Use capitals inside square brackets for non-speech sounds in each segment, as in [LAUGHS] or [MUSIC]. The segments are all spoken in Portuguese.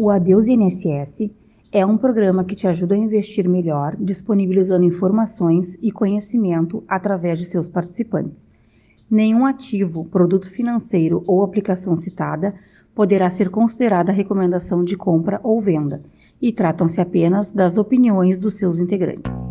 O Adeus INSS é um programa que te ajuda a investir melhor, disponibilizando informações e conhecimento através de seus participantes. Nenhum ativo, produto financeiro ou aplicação citada poderá ser considerada recomendação de compra ou venda, e tratam-se apenas das opiniões dos seus integrantes.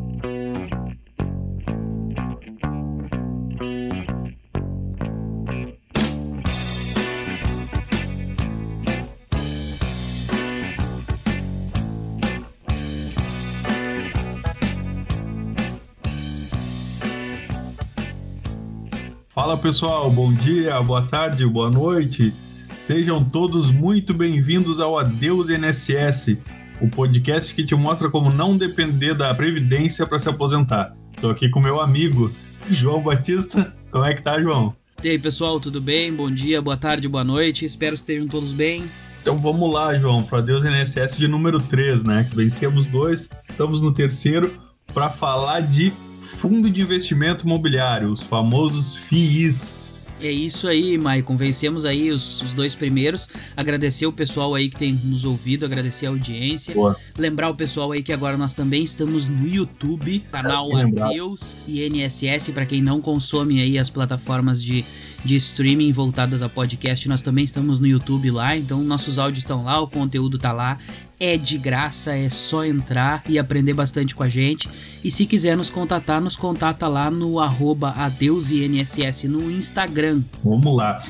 Fala pessoal, bom dia, boa tarde, boa noite. Sejam todos muito bem-vindos ao Adeus INSS, o podcast que te mostra como não depender da previdência para se aposentar. Estou aqui com meu amigo João Batista. Como é que tá, João? E aí, pessoal, tudo bem? Bom dia, boa tarde, boa noite. Espero que estejam todos bem. Então vamos lá, João, para Adeus INSS de número 3, né? Vencemos dois, estamos no terceiro para falar de Fundo de Investimento Imobiliário, os famosos FIIs. É isso aí, Maicon. Vencemos aí os, os, dois primeiros. Agradecer o pessoal aí que tem nos ouvido, agradecer a audiência. Boa. Lembrar o pessoal aí que agora nós também estamos no YouTube, canal Adeus e NSS, para quem não consome aí as plataformas de, de streaming voltadas a podcast, nós também estamos no YouTube lá, então nossos áudios estão lá, o conteúdo tá lá é de graça, é só entrar e aprender bastante com a gente. E se quiser nos contatar, nos contata lá no arroba AdeusINSS no Instagram. Vamos lá.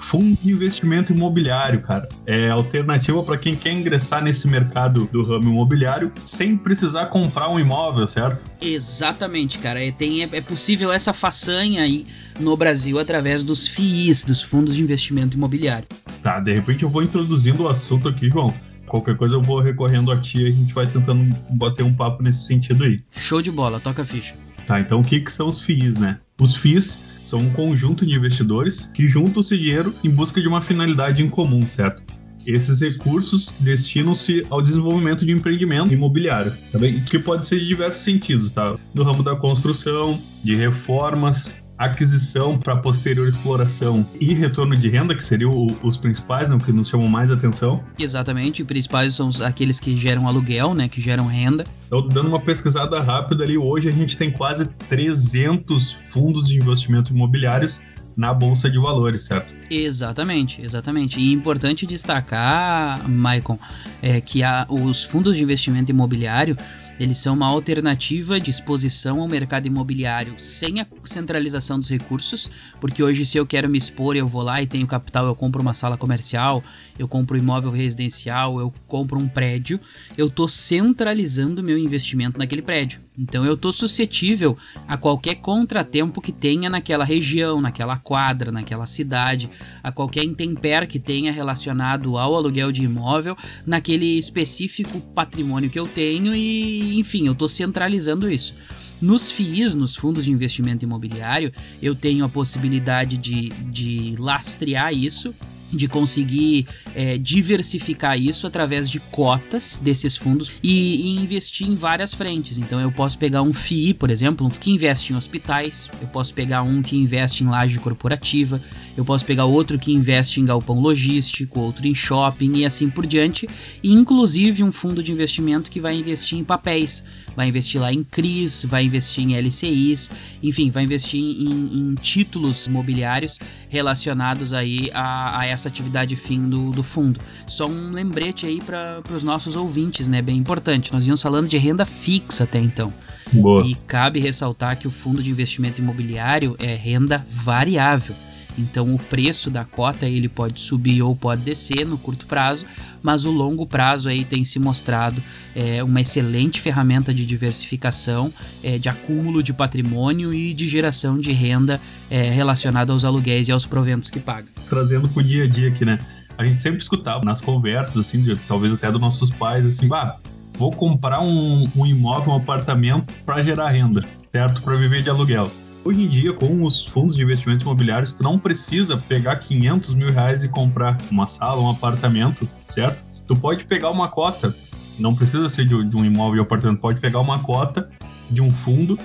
Fundo de investimento imobiliário, cara. É alternativa para quem quer ingressar nesse mercado do ramo imobiliário sem precisar comprar um imóvel, certo? Exatamente, cara. É, tem, é, é possível essa façanha aí no Brasil através dos FIIs, dos fundos de investimento imobiliário. Tá, de repente eu vou introduzindo o assunto aqui, João qualquer coisa eu vou recorrendo a ti e a gente vai tentando bater um papo nesse sentido aí. Show de bola, toca a ficha. Tá, então o que, que são os FIIs, né? Os FIIs são um conjunto de investidores que juntam esse dinheiro em busca de uma finalidade em comum, certo? Esses recursos destinam-se ao desenvolvimento de empreendimento imobiliário, tá bem? que pode ser de diversos sentidos, tá? No ramo da construção, de reformas, aquisição para posterior exploração e retorno de renda, que seriam os principais, né, que nos chamam mais atenção. Exatamente, os principais são aqueles que geram aluguel, né, que geram renda. Então, dando uma pesquisada rápida ali, hoje a gente tem quase 300 fundos de investimento imobiliários na bolsa de valores, certo? Exatamente, exatamente. E importante destacar, Maicon, é que a, os fundos de investimento imobiliário eles são uma alternativa de exposição ao mercado imobiliário sem a centralização dos recursos, porque hoje se eu quero me expor, eu vou lá e tenho capital, eu compro uma sala comercial, eu compro um imóvel residencial, eu compro um prédio, eu estou centralizando meu investimento naquele prédio. Então eu estou suscetível a qualquer contratempo que tenha naquela região, naquela quadra, naquela cidade, a qualquer intempérie que tenha relacionado ao aluguel de imóvel, naquele específico patrimônio que eu tenho e, enfim, eu estou centralizando isso. Nos FIIs, nos fundos de investimento imobiliário, eu tenho a possibilidade de, de lastrear isso de conseguir é, diversificar isso através de cotas desses fundos e, e, investir em várias frentes. Então eu posso pegar um FII, por exemplo, que investe em hospitais, eu posso pegar um que investe em laje corporativa, eu posso pegar outro que investe em galpão logístico, outro em shopping e assim por diante, e inclusive um fundo de investimento que vai investir em papéis, vai investir lá em CRIs, vai investir em LCIs, enfim, vai investir em, em títulos imobiliários relacionados aí a, a essa atividade fim do, do fundo. Só um lembrete aí para os nossos ouvintes, né? Bem importante. Nós íamos falando de renda fixa até então. Boa. E cabe ressaltar que o fundo de investimento imobiliário é renda variável. Então o preço da cota ele pode subir ou pode descer no curto prazo, mas o longo prazo aí tem se mostrado é, uma excelente ferramenta de diversificação, é, de acúmulo de patrimônio e de geração de renda é, relacionada aos aluguéis e aos proventos que paga. Trazendo para o dia a dia aqui, né? A gente sempre escutava nas conversas, assim, de, talvez até dos nossos pais, assim, bah, vou comprar um, um imóvel, um apartamento para gerar renda, certo? Para viver de aluguel. Hoje em dia, com os fundos de investimentos imobiliários, tu não precisa pegar 500 mil reais e comprar uma sala, um apartamento, certo? Tu pode pegar uma cota, não precisa ser de, de um imóvel ou apartamento, pode pegar uma cota de um fundo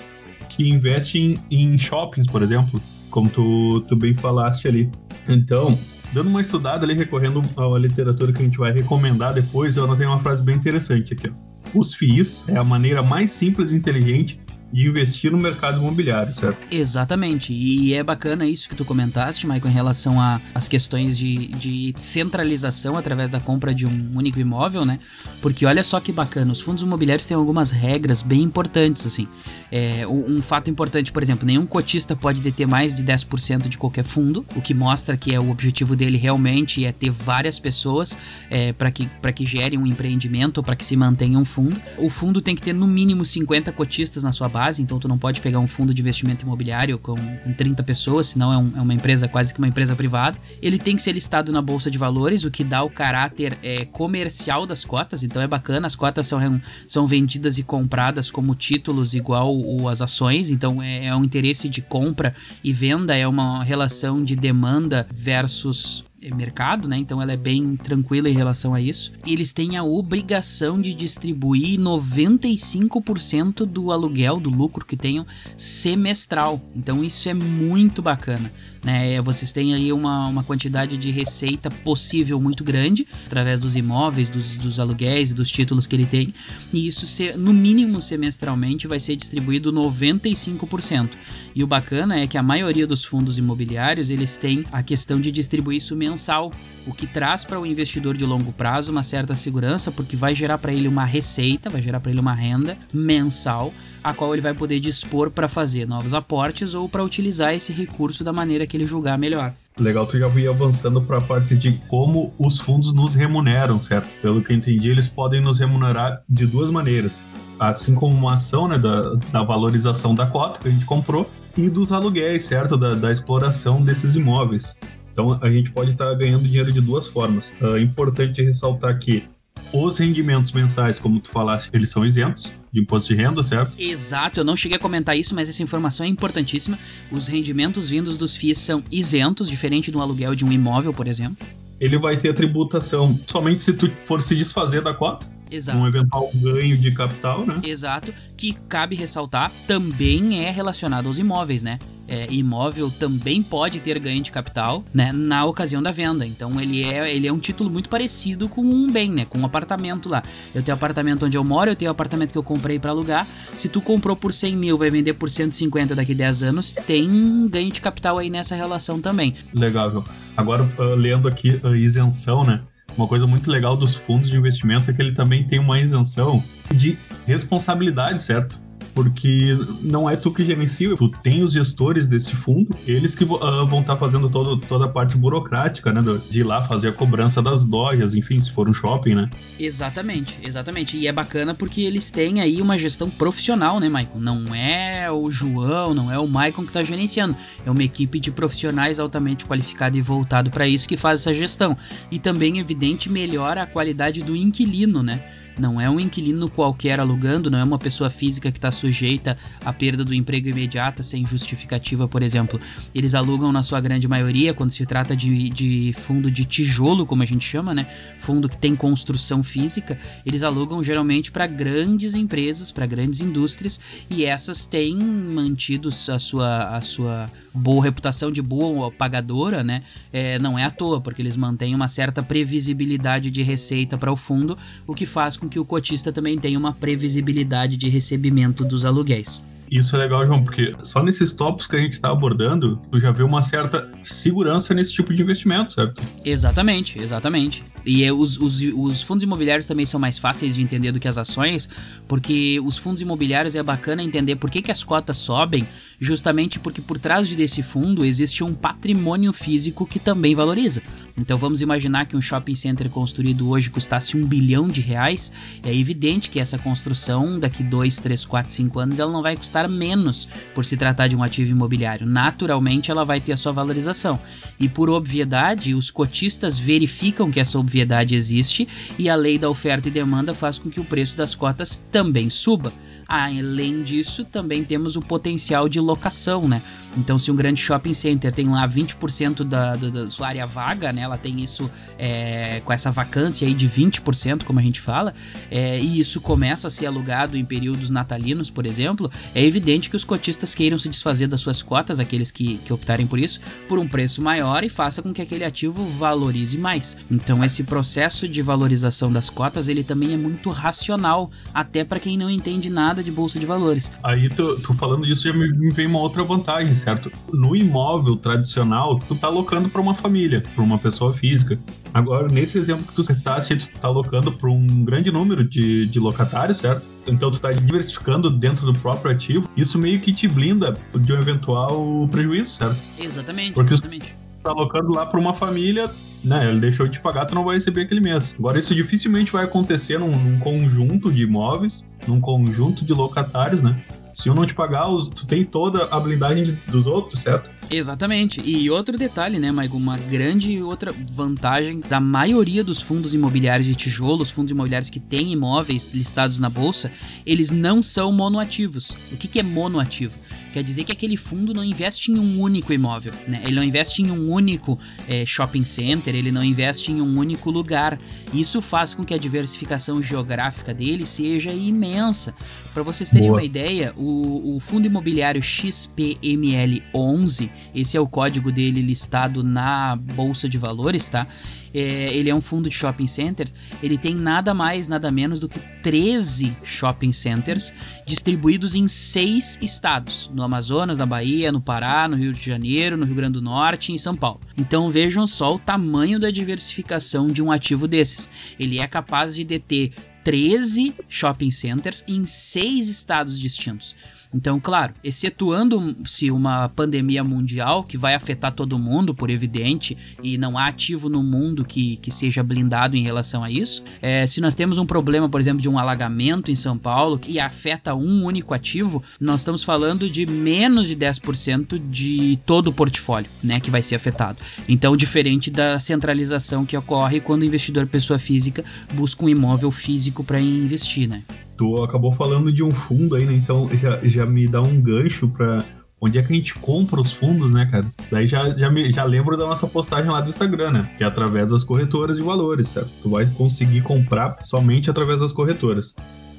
que investe em, em shoppings, por exemplo, como tu, tu bem falaste ali. Então, dando uma estudada ali, recorrendo à literatura que a gente vai recomendar depois, eu anotei uma frase bem interessante aqui. Ó. Os FIIs é a maneira mais simples e inteligente de investir no mercado imobiliário, certo? Exatamente. E é bacana isso que tu comentaste, Michael, em relação às questões de, de centralização através da compra de um único imóvel, né? Porque olha só que bacana, os fundos imobiliários têm algumas regras bem importantes, assim. É, um fato importante, por exemplo, nenhum cotista pode deter mais de 10% de qualquer fundo, o que mostra que é o objetivo dele realmente é ter várias pessoas é, para que, que gerem um empreendimento, para que se mantenha um fundo. O fundo tem que ter no mínimo 50 cotistas na sua base base, então tu não pode pegar um fundo de investimento imobiliário com, com 30 pessoas, senão é, um, é, uma empresa quase que uma empresa privada. Ele tem que ser listado na bolsa de valores, o que dá o caráter é, comercial das cotas, então é bacana, as cotas são, são vendidas e compradas como títulos igual o, as ações, então é, é um interesse de compra e venda, é uma relação de demanda versus é, mercado, né? Então ela é bem tranquila em relação a isso. Eles têm a obrigação de distribuir 95% do aluguel, do lucro que tenham semestral. Então isso é muito bacana. Né? Vocês têm aí uma, uma quantidade de receita possível muito grande através dos imóveis, dos, dos aluguéis e dos títulos que ele tem. E isso, ser, no mínimo semestralmente, vai ser distribuído 95%. E o bacana é que a maioria dos fundos imobiliários eles têm a questão de distribuir isso mensal, o que traz para o investidor de longo prazo uma certa segurança, porque vai gerar para ele uma receita, vai gerar para ele uma renda mensal a qual ele vai poder dispor para fazer novos aportes ou para utilizar esse recurso da maneira que ele julgar melhor. Legal, tu já ia avançando para a parte de como os fundos nos remuneram, certo? Pelo que eu entendi, eles podem nos remunerar de duas maneiras. Assim como uma ação né, da, da valorização da cota que a gente comprou e dos aluguéis, certo? Da, da exploração desses imóveis. Então a gente pode estar ganhando dinheiro de duas formas. É importante ressaltar que os rendimentos mensais, como tu falaste, eles são isentos de imposto de renda, certo? Exato, eu não cheguei a comentar isso, mas essa informação é importantíssima. Os rendimentos vindos dos FIIs são isentos, diferente do aluguel de um imóvel, por exemplo. Ele vai ter a tributação somente se tu for se desfazer da cota. Exato. Um eventual ganho de capital, né? Exato, que cabe ressaltar, também é relacionado aos imóveis, né? é, imóvel também pode ter ganho de capital, né, na ocasião da venda. Então ele é, ele é um título muito parecido com um bem, né, com um apartamento lá. Eu tenho apartamento onde eu moro, eu tenho apartamento que eu comprei para alugar. Se tu comprou por 100 mil, vai vender por 150 daqui 10 anos, tem ganho de capital aí nessa relação também. Legal, Agora, uh, lendo aqui a isenção, né? Uma coisa muito legal dos fundos de investimento é que ele também tem uma isenção de responsabilidade, certo? Porque não é tu que gerencia, tu tem os gestores desse fundo, eles que uh, vão estar tá fazendo todo, toda a parte burocrática, né, de ir lá fazer a cobrança das lojas, enfim, se for um shopping, né? Exatamente, exatamente. E é bacana porque eles têm aí uma gestão profissional, né, Maicon? Não é o João, não é o Maicon que está gerenciando, é uma equipe de profissionais altamente qualificada e voltado para isso que faz essa gestão. E também, evidente, melhora a qualidade do inquilino, né? Não é um inquilino qualquer alugando, não é uma pessoa física que está sujeita à perda do emprego imediata sem justificativa, por exemplo. Eles alugam na sua grande maioria, quando se trata de, de fundo de tijolo, como a gente chama, né? Fundo que tem construção física, eles alugam geralmente para grandes empresas, para grandes indústrias, e essas têm mantido a sua, a sua boa reputação de boa pagadora, né? É, não é à toa, porque eles mantêm uma certa previsibilidade de receita para o fundo, o que faz com que o cotista também tenha uma previsibilidade de recebimento dos aluguéis. Isso é legal, João, porque só nesses tópicos que a gente está abordando, tu já vê uma certa segurança nesse tipo de investimento, certo? Exatamente, exatamente. E é, os, os, os, fundos imobiliários também são mais fáceis de entender do que as ações, porque os fundos imobiliários é bacana entender por que, que as cotas sobem, justamente porque por trás desse fundo existe um patrimônio físico que também valoriza. Então vamos imaginar que um shopping center construído hoje custasse um bilhão de reais, é evidente que essa construção daqui 2, 3, 4, 5 anos ela não vai custar menos por se tratar de um ativo imobiliário. Naturalmente ela vai ter a sua valorização. E por obviedade, os cotistas verificam que essa obviedade existe e a lei da oferta e demanda faz com que o preço das cotas também suba. Além disso, também temos o potencial de locação, né? Então, se um grande shopping center tem lá 20% da, da, da, sua área vaga, né? Ela tem isso é, com essa vacância aí de 20%, como a gente fala, é, e isso começa a ser alugado em períodos natalinos, por exemplo, é evidente que os cotistas queiram se desfazer das suas cotas, aqueles que, que optarem por isso, por um preço maior e faça com que aquele ativo valorize mais. Então, esse processo de valorização das cotas, ele também é muito racional, até para quem não entende nada de bolsa de valores. Aí, tu, falando disso, já me, me vem uma outra vantagem certo? No imóvel tradicional, tu tá alocando para uma família, para uma pessoa física. Agora, nesse exemplo que tu citaste, tu tá alocando para um grande número de, de locatários, certo? Então tu tá diversificando dentro do próprio ativo. Isso meio que te blinda de um eventual prejuízo, certo? Exatamente, Porque exatamente. Tu tá alocando lá para uma família, né? Ele deixou de pagar, tu não vai receber aquele mês. Agora, isso dificilmente vai acontecer num, num conjunto de imóveis, num conjunto de locatários, né? Se um não te pagar, tu tem toda a blindagem dos outros, certo? Exatamente. E outro detalhe, né, Maigo? Uma grande outra vantagem da maioria dos fundos imobiliários de tijolo, os fundos imobiliários que têm imóveis listados na bolsa, eles não são monoativos. O que, que é monoativo? Quer dizer que aquele fundo não investe em um único imóvel, né? Ele não investe em um único é, shopping center, ele não investe em um único lugar. Isso faz com que a diversificação geográfica dele seja imensa. Para vocês terem Boa. uma ideia, o, o fundo imobiliário XPML11, esse é o código dele listado na bolsa de valores, tá? É, ele é um fundo de shopping centers, ele tem nada mais, nada menos do que 13 shopping centers distribuídos em seis estados: no Amazonas, na Bahia, no Pará, no Rio de Janeiro, no Rio Grande do Norte e em São Paulo. Então vejam só o tamanho da diversificação de um ativo desses. Ele é capaz de deter 13 shopping centers em seis estados distintos. Então, claro, excetuando-se uma pandemia mundial que vai afetar todo mundo, por evidente, e não há ativo no mundo que, que seja blindado em relação a isso, é, se nós temos um problema, por exemplo, de um alagamento em São Paulo que afeta um único ativo, nós estamos falando de menos de 10% de todo o portfólio, né, que vai ser afetado. Então, diferente da centralização que ocorre quando o investidor pessoa física busca um imóvel físico para investir, né? Tu acabou falando de um fundo aí, né? Então já, já me dá um gancho para onde é que a gente compra os fundos, né, cara? Daí já, já, me, já lembro da nossa postagem lá do Instagram, né? Que é através das corretoras de valores, certo? Tu vai conseguir comprar somente através das corretoras.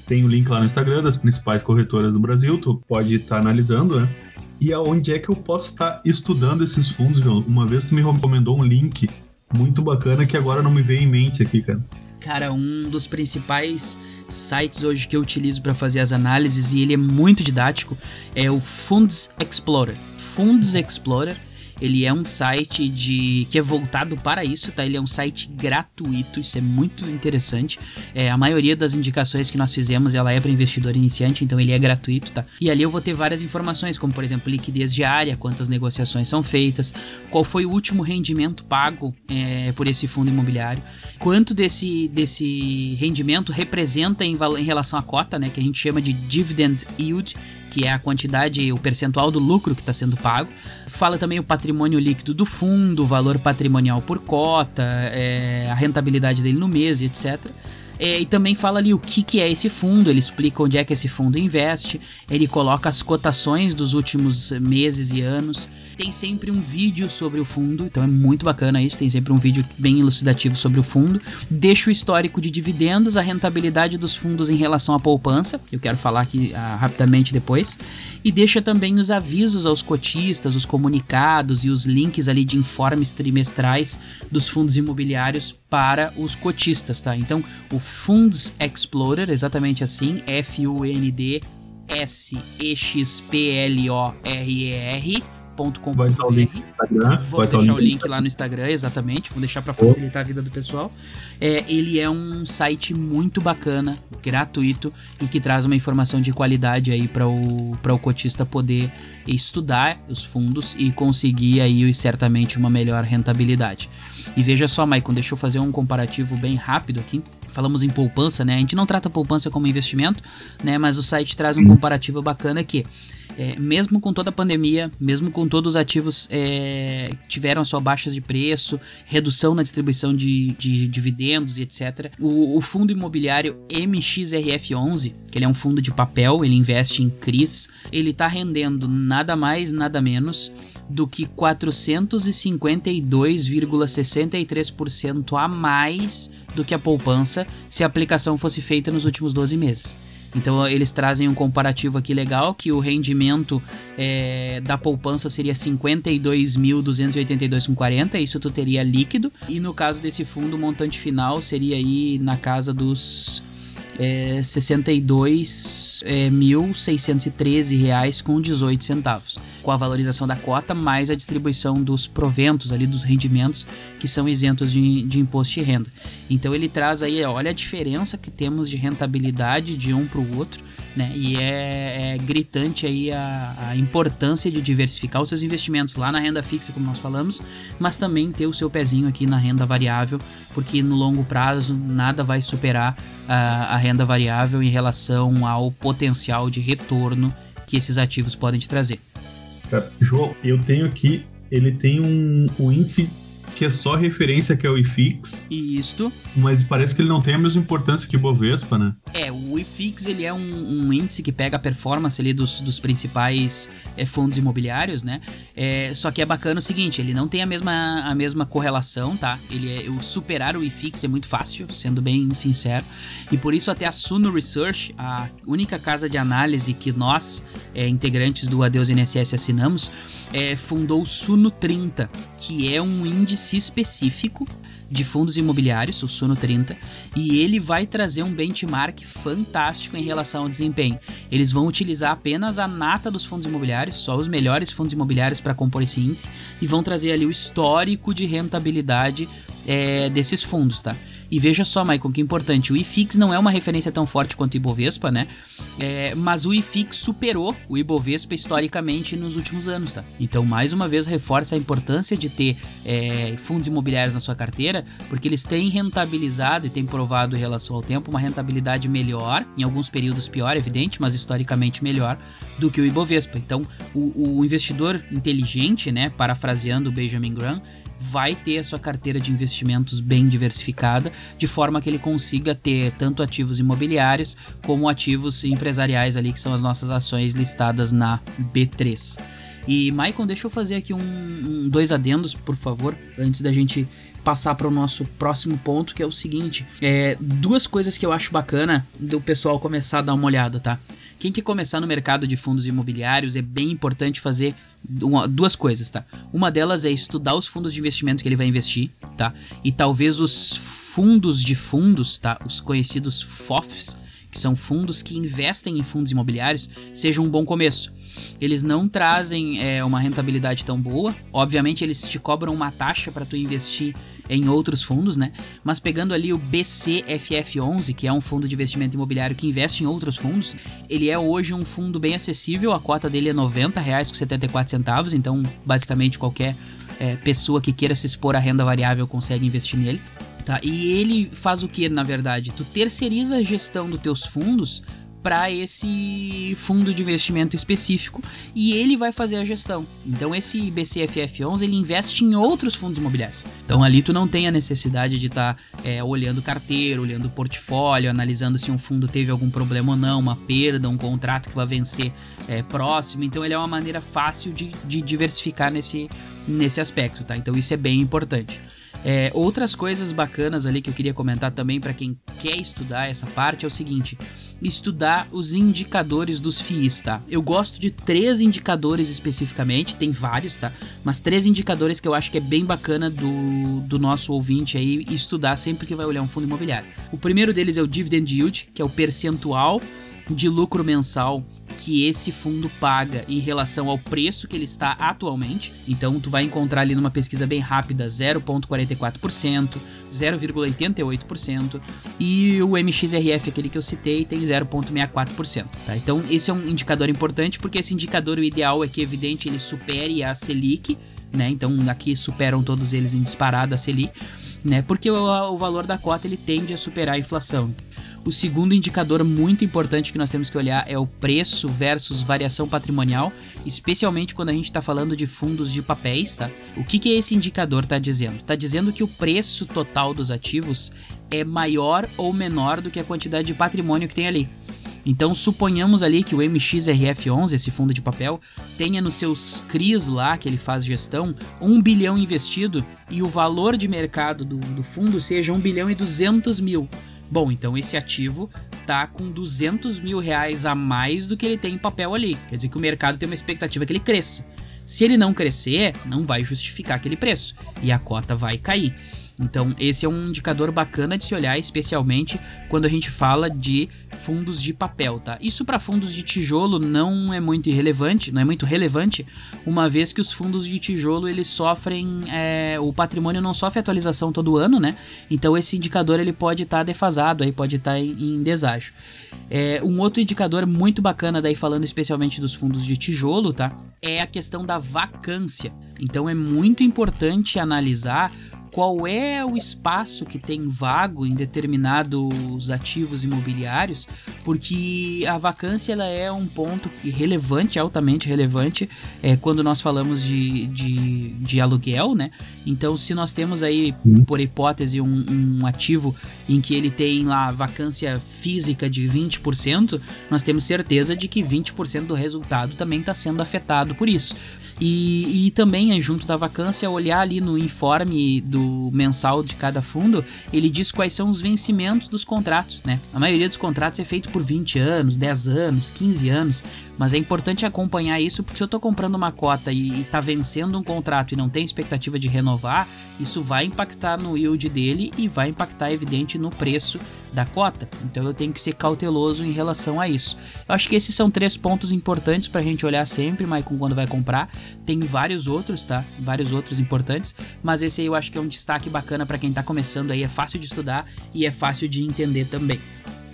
Tem o link lá no Instagram das principais corretoras do Brasil, tu pode estar tá analisando, né? E aonde é que eu posso estar estudando esses fundos, João? Uma vez tu me recomendou um link muito bacana que agora não me veio em mente aqui, cara. Cara, um dos principais sites hoje que eu utilizo para fazer as análises e ele é muito didático é o Funds Explorer. Funds Explorer ele é um site de que é voltado para isso, tá? Ele é um site gratuito, isso é muito interessante. É, a maioria das indicações que nós fizemos, ela é para investidor iniciante, então ele é gratuito, tá? E ali eu vou ter várias informações, como por exemplo, liquidez diária, quantas negociações são feitas, qual foi o último rendimento pago é, por esse fundo imobiliário, quanto desse, desse rendimento representa em, em relação à cota, né? Que a gente chama de dividend yield, que é a quantidade, o percentual do lucro que está sendo pago. Fala também o patrimônio líquido do fundo, o valor patrimonial por cota, é, a rentabilidade dele no mês, etc. É, e também fala ali o que, que é esse fundo, ele explica onde é que esse fundo investe, ele coloca as cotações dos últimos meses e anos tem sempre um vídeo sobre o fundo, então é muito bacana isso. Tem sempre um vídeo bem elucidativo sobre o fundo. Deixa o histórico de dividendos, a rentabilidade dos fundos em relação à poupança, que eu quero falar aqui ah, rapidamente depois. E deixa também os avisos aos cotistas, os comunicados e os links ali de informes trimestrais dos fundos imobiliários para os cotistas, tá? Então, o Funds Explorer, exatamente assim, F-U-N-D S-E-X-P-L-O-R-E-R com Vai estar o link no Instagram. Vou deixar o link lá no Instagram, exatamente. Vou deixar para facilitar a vida do pessoal. É, ele é um site muito bacana, gratuito e que traz uma informação de qualidade aí para o, o cotista poder estudar os fundos e conseguir aí certamente uma melhor rentabilidade. E veja só, Maicon, deixa eu fazer um comparativo bem rápido aqui falamos em poupança, né? A gente não trata poupança como investimento, né? Mas o site traz um comparativo bacana que é, mesmo com toda a pandemia, mesmo com todos os ativos é, tiveram suas baixas de preço, redução na distribuição de, de dividendos e etc. O, o, fundo imobiliário MXRF11, que ele é um fundo de papel, ele investe em CRIs, ele está rendendo nada mais, nada menos do que 452,63% a mais do que a poupança se a aplicação fosse feita nos últimos 12 meses. Então eles trazem um comparativo aqui legal que o rendimento é, da poupança seria 52.282,40, isso tu teria líquido. E no caso desse fundo, o montante final seria aí na casa dos é, 62.613 é, reais com 18 centavos, com a valorização da cota mais a distribuição dos proventos ali dos rendimentos que são isentos de, de imposto de renda. Então ele traz aí, olha a diferença que temos de rentabilidade de um para o outro né? E é, é gritante aí a, a, importância de diversificar os seus investimentos lá na renda fixa, como nós falamos, mas também ter o seu pezinho aqui na renda variável, porque no longo prazo nada vai superar a, a renda variável em relação ao potencial de retorno que esses ativos podem te trazer. João, eu tenho aqui, ele tem um, um índice que é só referência que é o IFIX. Isto. Mas parece que ele não tem a mesma importância que o Bovespa, né? É, o IFIX ele é um, um índice que pega a performance ali dos, dos principais é, fundos imobiliários, né? É, só que é bacana o seguinte, ele não tem a mesma, a mesma correlação, tá? Ele é, o superar o IFIX é muito fácil, sendo bem sincero. E por isso até a Suno Research, a única casa de análise que nós, é, integrantes do Adeus NSS, assinamos, é, fundou o Suno 30, que é um índice específico de fundos imobiliários, o Suno 30, e ele vai trazer um benchmark fantástico em relação ao desempenho. Eles vão utilizar apenas a nata dos fundos imobiliários, só os melhores fundos imobiliários para compor esse índice, e vão trazer ali o histórico de rentabilidade é, desses fundos, tá? E veja só, Michael, que importante, o IFIX não é uma referência tão forte quanto o Ibovespa, né? É, mas o IFIX superou o Ibovespa historicamente nos últimos anos, tá? Então, mais uma vez, reforça a importância de ter é, fundos imobiliários na sua carteira, porque eles têm rentabilizado e têm provado em relação ao tempo uma rentabilidade melhor, em alguns períodos pior, evidente, mas historicamente melhor do que o Ibovespa. Então, o, o investidor inteligente, né, parafraseando o Benjamin Graham, vai ter a sua carteira de investimentos bem diversificada, de forma que ele consiga ter tanto ativos imobiliários como ativos empresariais ali, que são as nossas ações listadas na B3. E Maicon, deixa eu fazer aqui um, um, dois adendos, por favor, antes da gente passar para o nosso próximo ponto, que é o seguinte: é, duas coisas que eu acho bacana do pessoal começar a dar uma olhada, tá? Quem quer começar no mercado de fundos imobiliários é bem importante fazer duas coisas, tá? Uma delas é estudar os fundos de investimento que ele vai investir, tá? E talvez os fundos de fundos, tá? Os conhecidos FOFs, que são fundos que investem em fundos imobiliários, seja um bom começo. Eles não trazem é, uma rentabilidade tão boa. Obviamente, eles te cobram uma taxa para tu investir em outros fundos, né? Mas pegando ali o BCFF11, que é um fundo de investimento imobiliário que investe em outros fundos, ele é hoje um fundo bem acessível, a cota dele é R$ 90,74, então basicamente qualquer é, pessoa que queira se expor à renda variável consegue investir nele. Tá? E ele faz o que, na verdade? Tu terceiriza a gestão dos teus fundos para esse fundo de investimento específico e ele vai fazer a gestão. Então esse BCFF11 ele investe em outros fundos imobiliários. Então ali tu não tem a necessidade de estar tá, é, olhando carteira, olhando portfólio, analisando se um fundo teve algum problema ou não, uma perda, um contrato que vai vencer é, próximo. Então ele é uma maneira fácil de, de diversificar nesse, nesse aspecto, tá? Então isso é bem importante. É, outras coisas bacanas ali que eu queria comentar também para quem quer estudar essa parte é o seguinte: estudar os indicadores dos FIIs, tá? Eu gosto de três indicadores especificamente, tem vários, tá? Mas três indicadores que eu acho que é bem bacana do, do nosso ouvinte aí estudar sempre que vai olhar um fundo imobiliário. O primeiro deles é o Dividend Yield, que é o percentual de lucro mensal que esse fundo paga em relação ao preço que ele está atualmente. Então tu vai encontrar ali numa pesquisa bem rápida 0.44%, 0,88% e o MXRF aquele que eu citei tem 0.64%, tá? Então esse é um indicador importante porque esse indicador o ideal é que evidente ele supere a Selic, né? Então aqui superam todos eles em disparada a Selic, né? Porque o, o valor da cota ele tende a superar a inflação. O segundo indicador muito importante que nós temos que olhar é o preço versus variação patrimonial, especialmente quando a gente está falando de fundos de papéis, tá? O que, que esse indicador está dizendo? Está dizendo que o preço total dos ativos é maior ou menor do que a quantidade de patrimônio que tem ali. Então suponhamos ali que o MXRF11, esse fundo de papel, tenha nos seus CRIs lá, que ele faz gestão, 1 bilhão investido e o valor de mercado do, do fundo seja 1 bilhão e 200 mil. Bom, então esse ativo tá com 200 mil reais a mais do que ele tem em papel ali. Quer dizer que o mercado tem uma expectativa que ele cresça. Se ele não crescer, não vai justificar aquele preço e a cota vai cair. Então, esse é um indicador bacana de se olhar, especialmente quando a gente fala de fundos de papel, tá? Isso para fundos de tijolo não é muito irrelevante, não é muito relevante, uma vez que os fundos de tijolo eles sofrem, é, o patrimônio não sofre atualização todo ano, né? Então, esse indicador ele pode estar tá defasado, aí pode estar tá em, em deságio. É, um outro indicador muito bacana, daí falando especialmente dos fundos de tijolo, tá? É a questão da vacância. Então, é muito importante analisar qual é o espaço que tem vago em determinados ativos imobiliários, porque a vacância ela é um ponto relevante, altamente relevante, é, quando nós falamos de, de, de aluguel, né? Então, se nós temos aí, uhum. por hipótese, um, um ativo em que ele tem lá vacância física de 20%, nós temos certeza de que 20% do resultado também está sendo afetado por isso. E, e também, junto da vacância, olhar ali no informe do mensal de cada fundo, ele diz quais são os vencimentos dos contratos, né? A maioria dos contratos é feito por 20 anos, 10 anos, 15 anos, mas é importante acompanhar isso, porque se eu estou comprando uma cota e está vencendo um contrato e não tem expectativa de renovar, isso vai impactar no yield dele e vai impactar, evidente, no preço da cota. Então eu tenho que ser cauteloso em relação a isso. Eu acho que esses são três pontos importantes para a gente olhar sempre, Maicon, quando vai comprar. Tem vários outros, tá? Vários outros importantes, mas esse aí eu acho que é um destaque bacana para quem está começando aí. É fácil de estudar e é fácil de entender também.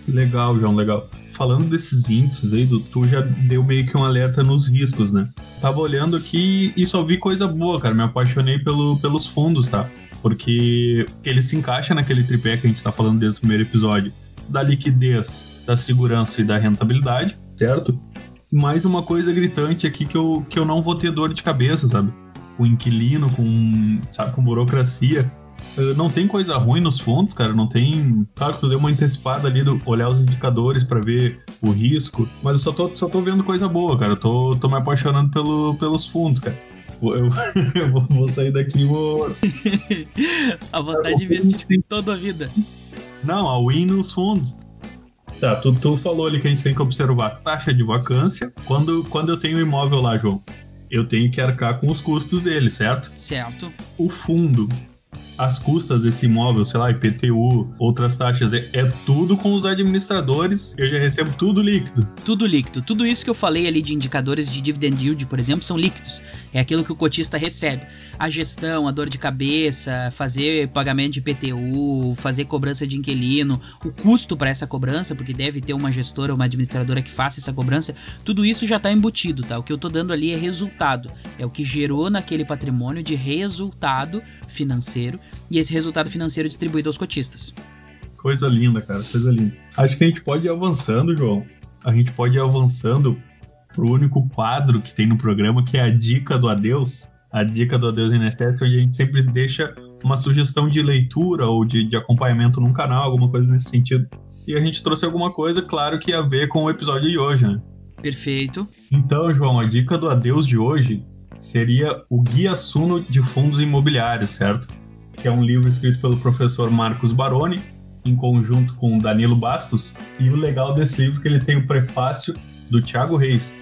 Legal, João, legal. Falando desses índices aí, tu já deu meio que um alerta nos riscos, né? Tava olhando aqui e só vi coisa boa, cara. Me apaixonei pelo, pelos fundos, tá? Porque ele se encaixa naquele tripé que a gente está falando desde o primeiro episódio, da liquidez, da segurança e da rentabilidade, certo? Mais uma coisa gritante aqui que eu, que eu não vou ter dor de cabeça, sabe? Com inquilino, com, sabe, com burocracia. Eh, não tem coisa ruim nos fundos, cara. Não tem. Claro que tu deu uma antecipada ali, do olhar os indicadores para ver o risco. Mas eu só tô, só tô vendo coisa boa, cara. Eu tô, tô me apaixonando pelo, pelos fundos, cara. Eu, [LAUGHS] eu vou sair daqui e vou. [LAUGHS] a vontade de investir toda a vida. Não, a win nos fundos. Tá, tu, tu falou ali que a gente tem que observar taxa de vacância. Quando, quando eu tenho um imóvel lá, João, eu tenho que arcar com os custos dele, certo? Certo. O fundo, as custas desse imóvel, sei lá, IPTU, outras taxas, é, é, tudo com os administradores, eu já recebo tudo líquido. Tudo líquido. Tudo isso que eu falei ali de indicadores de dividend yield, por exemplo, são líquidos. É aquilo que o cotista recebe. A gestão, a dor de cabeça, fazer pagamento de IPTU, fazer cobrança de inquilino, o custo para essa cobrança, porque deve ter uma gestora uma administradora que faça essa cobrança, tudo isso já está embutido, tá? O que eu estou dando ali é resultado. É o que gerou naquele patrimônio de resultado financeiro e esse resultado financeiro distribuído aos cotistas. Coisa linda, cara, coisa linda. Acho que a gente pode ir avançando, João. A gente pode ir avançando pro único quadro que tem no programa, que é a dica do adeus. A dica do adeus inestésico, onde a gente sempre deixa uma sugestão de leitura ou de, de acompanhamento num canal, alguma coisa nesse sentido. E a gente trouxe alguma coisa, claro, que a ver com o episódio de hoje, né? Perfeito. Então, João, a dica do adeus de hoje seria o Guia Suno de Fundos Imobiliários, certo? Que é um livro escrito pelo professor Marcos Baroni, em conjunto com Danilo Bastos. E o legal desse livro é que ele tem o prefácio do Thiago Reis,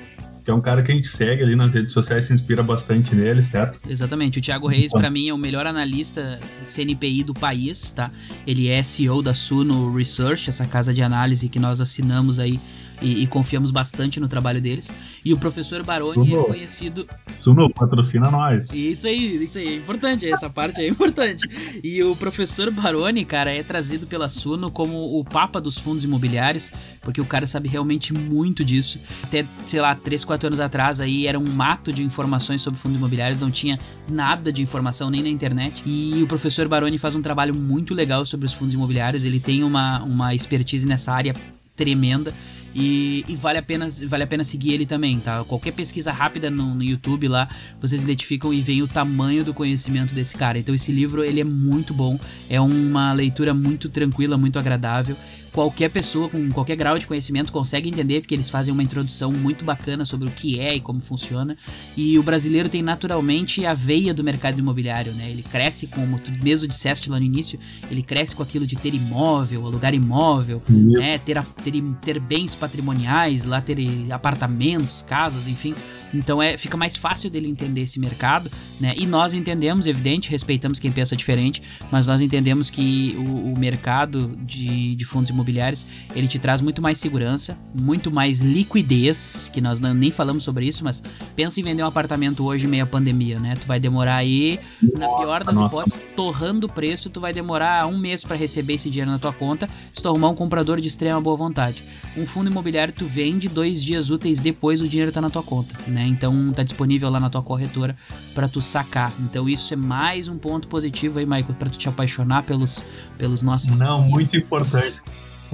que é um cara que a gente segue ali nas redes sociais, se inspira bastante nele, certo? Exatamente. O Thiago Reis, para mim, é o melhor analista CNPI do país, tá? Ele é CEO da Suno Research, essa casa de análise que nós assinamos aí e, e, confiamos bastante no trabalho deles. E o professor Baroni Suno. é conhecido. Suno, patrocina nós. Isso aí, isso aí, é importante, essa parte é importante. E o professor Baroni, cara, é trazido pela Suno como o papa dos fundos imobiliários, porque o cara sabe realmente muito disso. Até, sei lá, 3, 4 anos atrás aí era um mato de informações sobre fundos imobiliários, não tinha nada de informação nem na internet. E o professor Baroni faz um trabalho muito legal sobre os fundos imobiliários, ele tem uma, uma expertise nessa área tremenda. E, e, vale, a pena, vale a pena seguir ele também, tá? Qualquer pesquisa rápida no, no, YouTube lá, vocês identificam e veem o tamanho do conhecimento desse cara. Então esse livro, ele é muito bom, é uma leitura muito tranquila, muito agradável qualquer pessoa com qualquer grau de conhecimento consegue entender, porque eles fazem uma introdução muito bacana sobre o que é e como funciona. E o brasileiro tem naturalmente a veia do mercado imobiliário, né? Ele cresce, como tu mesmo disseste lá no início, ele cresce com aquilo de ter imóvel, alugar imóvel, né? Ter, ter, ter bens patrimoniais, lá ter apartamentos, casas, enfim. Então é, fica mais fácil dele entender esse mercado, né? E nós entendemos, evidente, respeitamos quem pensa diferente, mas nós entendemos que o, o mercado de, de, fundos imobiliários ele te traz muito mais segurança, muito mais liquidez, que nós não, nem falamos sobre isso, mas pensa em vender um apartamento hoje meio pandemia, né? Tu vai demorar aí, na pior das Nossa. hipóteses, torrando o preço, tu vai demorar um mês para receber esse dinheiro na tua conta, se tu arrumar um comprador de extrema boa vontade. Um fundo imobiliário tu vende dois dias úteis depois o dinheiro tá na tua conta, né? Então tá disponível lá na tua corretora para tu sacar. Então isso é mais um ponto positivo aí, Michael, para tu te apaixonar pelos, pelos nossos. Não, muito importante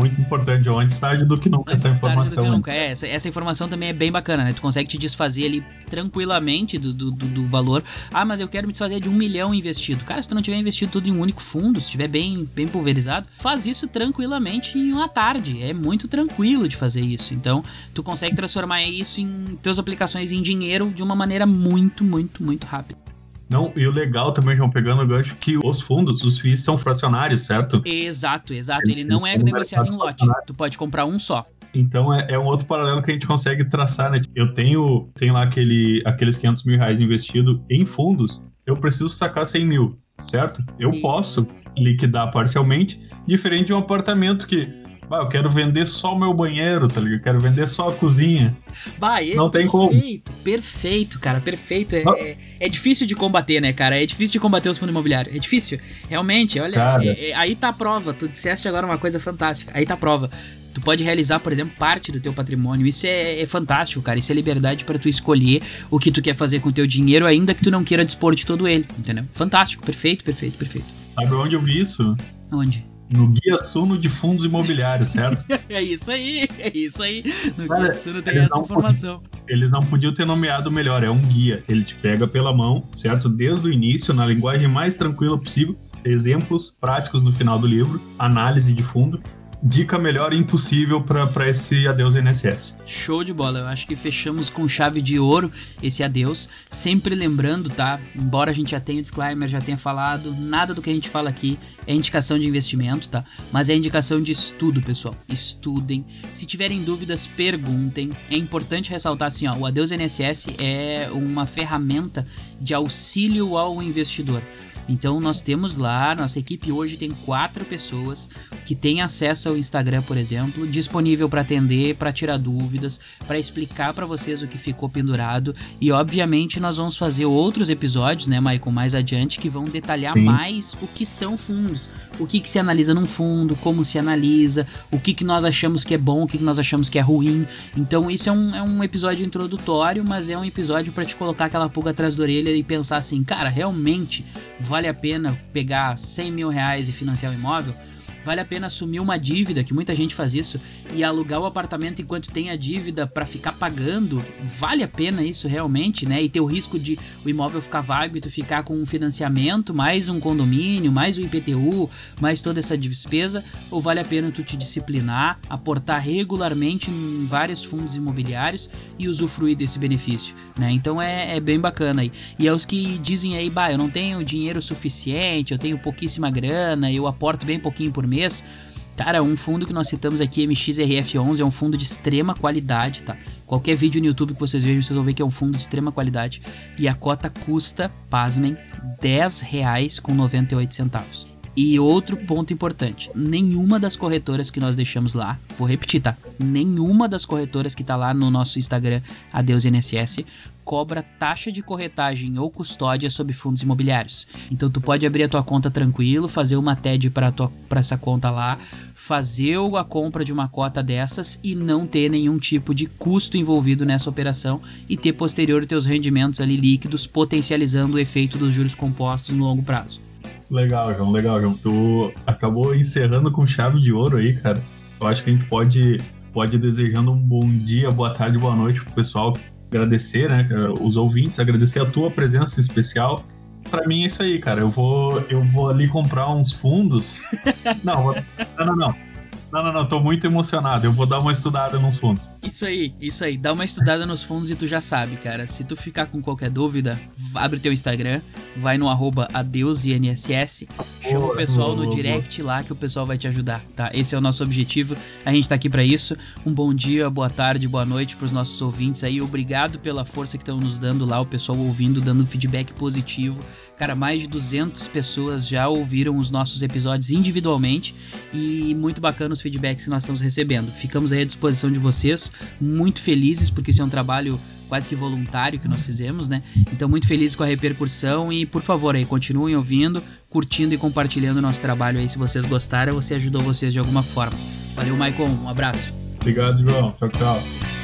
muito importante, ou antes tarde do que nunca essa informação. Que nunca. É, essa, essa, informação também é bem bacana, né? Tu consegue te desfazer ali tranquilamente do, do, do, do, valor. Ah, mas eu quero me desfazer de um milhão investido. Cara, se tu não tiver investido tudo em um único fundo, se estiver bem, bem pulverizado, faz isso tranquilamente em uma tarde. É muito tranquilo de fazer isso. Então, tu consegue transformar isso em tuas aplicações em dinheiro de uma maneira muito, muito, muito rápida. Não, e o legal também, João, pegando o gancho, que os fundos, os FIIs são fracionários, certo? Exato, exato. Ele, Ele não é negociado em lote. Tu pode comprar um só. Então é, é, um outro paralelo que a gente consegue traçar, né? Eu tenho, tenho lá aquele, aqueles 500 mil reais investido em fundos, eu preciso sacar 100 mil, certo? Eu e... posso liquidar parcialmente, diferente de um apartamento que bah, eu quero vender só o meu banheiro, tá ligado? Eu quero vender só a cozinha. Bah, é não tem perfeito, como. Perfeito, perfeito, cara, perfeito. É, é, é, difícil de combater, né, cara? É difícil de combater os fundos imobiliários. É difícil. Realmente, olha, é, é, aí tá a prova. Tu disseste agora uma coisa fantástica. Aí tá a prova. Tu pode realizar, por exemplo, parte do teu patrimônio. Isso é, é fantástico, cara. Isso é liberdade para tu escolher o que tu quer fazer com o teu dinheiro, ainda que tu não queira dispor de todo ele, entendeu? Fantástico, perfeito, perfeito, perfeito. Sabe onde eu vi isso? Onde? No Guia Suno de Fundos Imobiliários, certo? [LAUGHS] é isso aí, é isso aí. No Cara, Guia Suno tem essa informação. eles não podiam ter nomeado melhor, é um guia. Ele te pega pela mão, certo? Desde o início, na linguagem mais tranquila possível, exemplos práticos no final do livro, análise de fundo, dica melhor impossível para esse adeus INSS. Show de bola, eu acho que fechamos com chave de ouro esse adeus. Sempre lembrando, tá? Embora a gente já tenha o disclaimer, já tenha falado, nada do que a gente fala aqui é indicação de investimento, tá? Mas é indicação de estudo, pessoal. Estudem. Se tiverem dúvidas, perguntem. É importante ressaltar assim, ó, o adeus INSS é uma ferramenta de auxílio ao investidor. Então nós temos lá, nossa equipe hoje tem quatro pessoas que têm acesso ao Instagram, por exemplo, disponível para atender, para tirar dúvidas, para explicar para vocês o que ficou pendurado e obviamente nós vamos fazer outros episódios, né, Michael, mais adiante que vão detalhar Sim. mais o que são fundos, o que, que se analisa num fundo, como se analisa, o que, que nós achamos que é bom, o que, que nós achamos que é ruim. Então isso é um, é um episódio introdutório, mas é um episódio para te colocar aquela pulga atrás da orelha e pensar assim, cara, realmente vale a pena pegar 100 mil reais e financiar um imóvel? Vale a pena assumir uma dívida, que muita gente faz isso, e alugar o apartamento enquanto tem a dívida para ficar pagando? Vale a pena isso realmente, né? E ter o risco de o imóvel ficar vago e tu ficar com um financiamento, mais um condomínio, mais o um IPTU, mais toda essa despesa? Ou vale a pena tu te disciplinar, aportar regularmente em vários fundos imobiliários e usufruir desse benefício, né? Então é, é bem bacana aí. E é os que dizem aí, bah, eu não tenho dinheiro suficiente, eu tenho pouquíssima grana, eu aporto bem pouquinho por mês. Cara, um fundo que nós citamos aqui, MXRF11, é um fundo de extrema qualidade, tá? Qualquer vídeo no YouTube que vocês vejam, vocês vão ver que é um fundo de extrema qualidade. E a cota custa, pasmem, R$ 10,98. E outro ponto importante: nenhuma das corretoras que nós deixamos lá, vou repetir, tá? Nenhuma das corretoras que tá lá no nosso Instagram, Adeus INSS, cobra taxa de corretagem ou custódia sobre fundos imobiliários. Então tu pode abrir a tua conta tranquilo, fazer uma TED para essa conta lá, fazer a compra de uma cota dessas e não ter nenhum tipo de custo envolvido nessa operação e ter posterior teus rendimentos ali líquidos, potencializando o efeito dos juros compostos no longo prazo. Legal, João, legal, João. Tu acabou encerrando com chave de ouro aí, cara. Eu acho que a gente pode, pode ir desejando um bom dia, boa tarde, boa noite pro pessoal. Agradecer, né, os ouvintes, agradecer a tua presença em especial. Pra mim é isso aí, cara. Eu vou, eu vou ali comprar uns fundos. [LAUGHS] não, não, não, não. Não, não, não, tô muito emocionado. Eu vou dar uma estudada nos fundos. Isso aí, isso aí. Dá uma estudada nos fundos e tu já sabe, cara. Se tu ficar com qualquer dúvida, abre teu Instagram, vai no arroba adeusINSS, chama o pessoal no direct lá que o pessoal vai te ajudar, tá? Esse é o nosso objetivo. A gente tá aqui para isso. Um bom dia, boa tarde, boa noite pros nossos ouvintes aí. Obrigado pela força que estão nos dando lá, o pessoal ouvindo, dando feedback positivo. Cara, mais de 200 pessoas já ouviram os nossos episódios individualmente e muito bacana os feedbacks que nós estamos recebendo. Ficamos aí à disposição de vocês, muito felizes porque esse é um trabalho quase que voluntário que nós fizemos, né? Então muito felizes com a repercussão e por favor aí continuem ouvindo, curtindo e compartilhando o nosso trabalho aí se vocês gostaram, você ajudou vocês de alguma forma. Valeu, Maicon, um abraço. Obrigado, João. Tchau, tchau.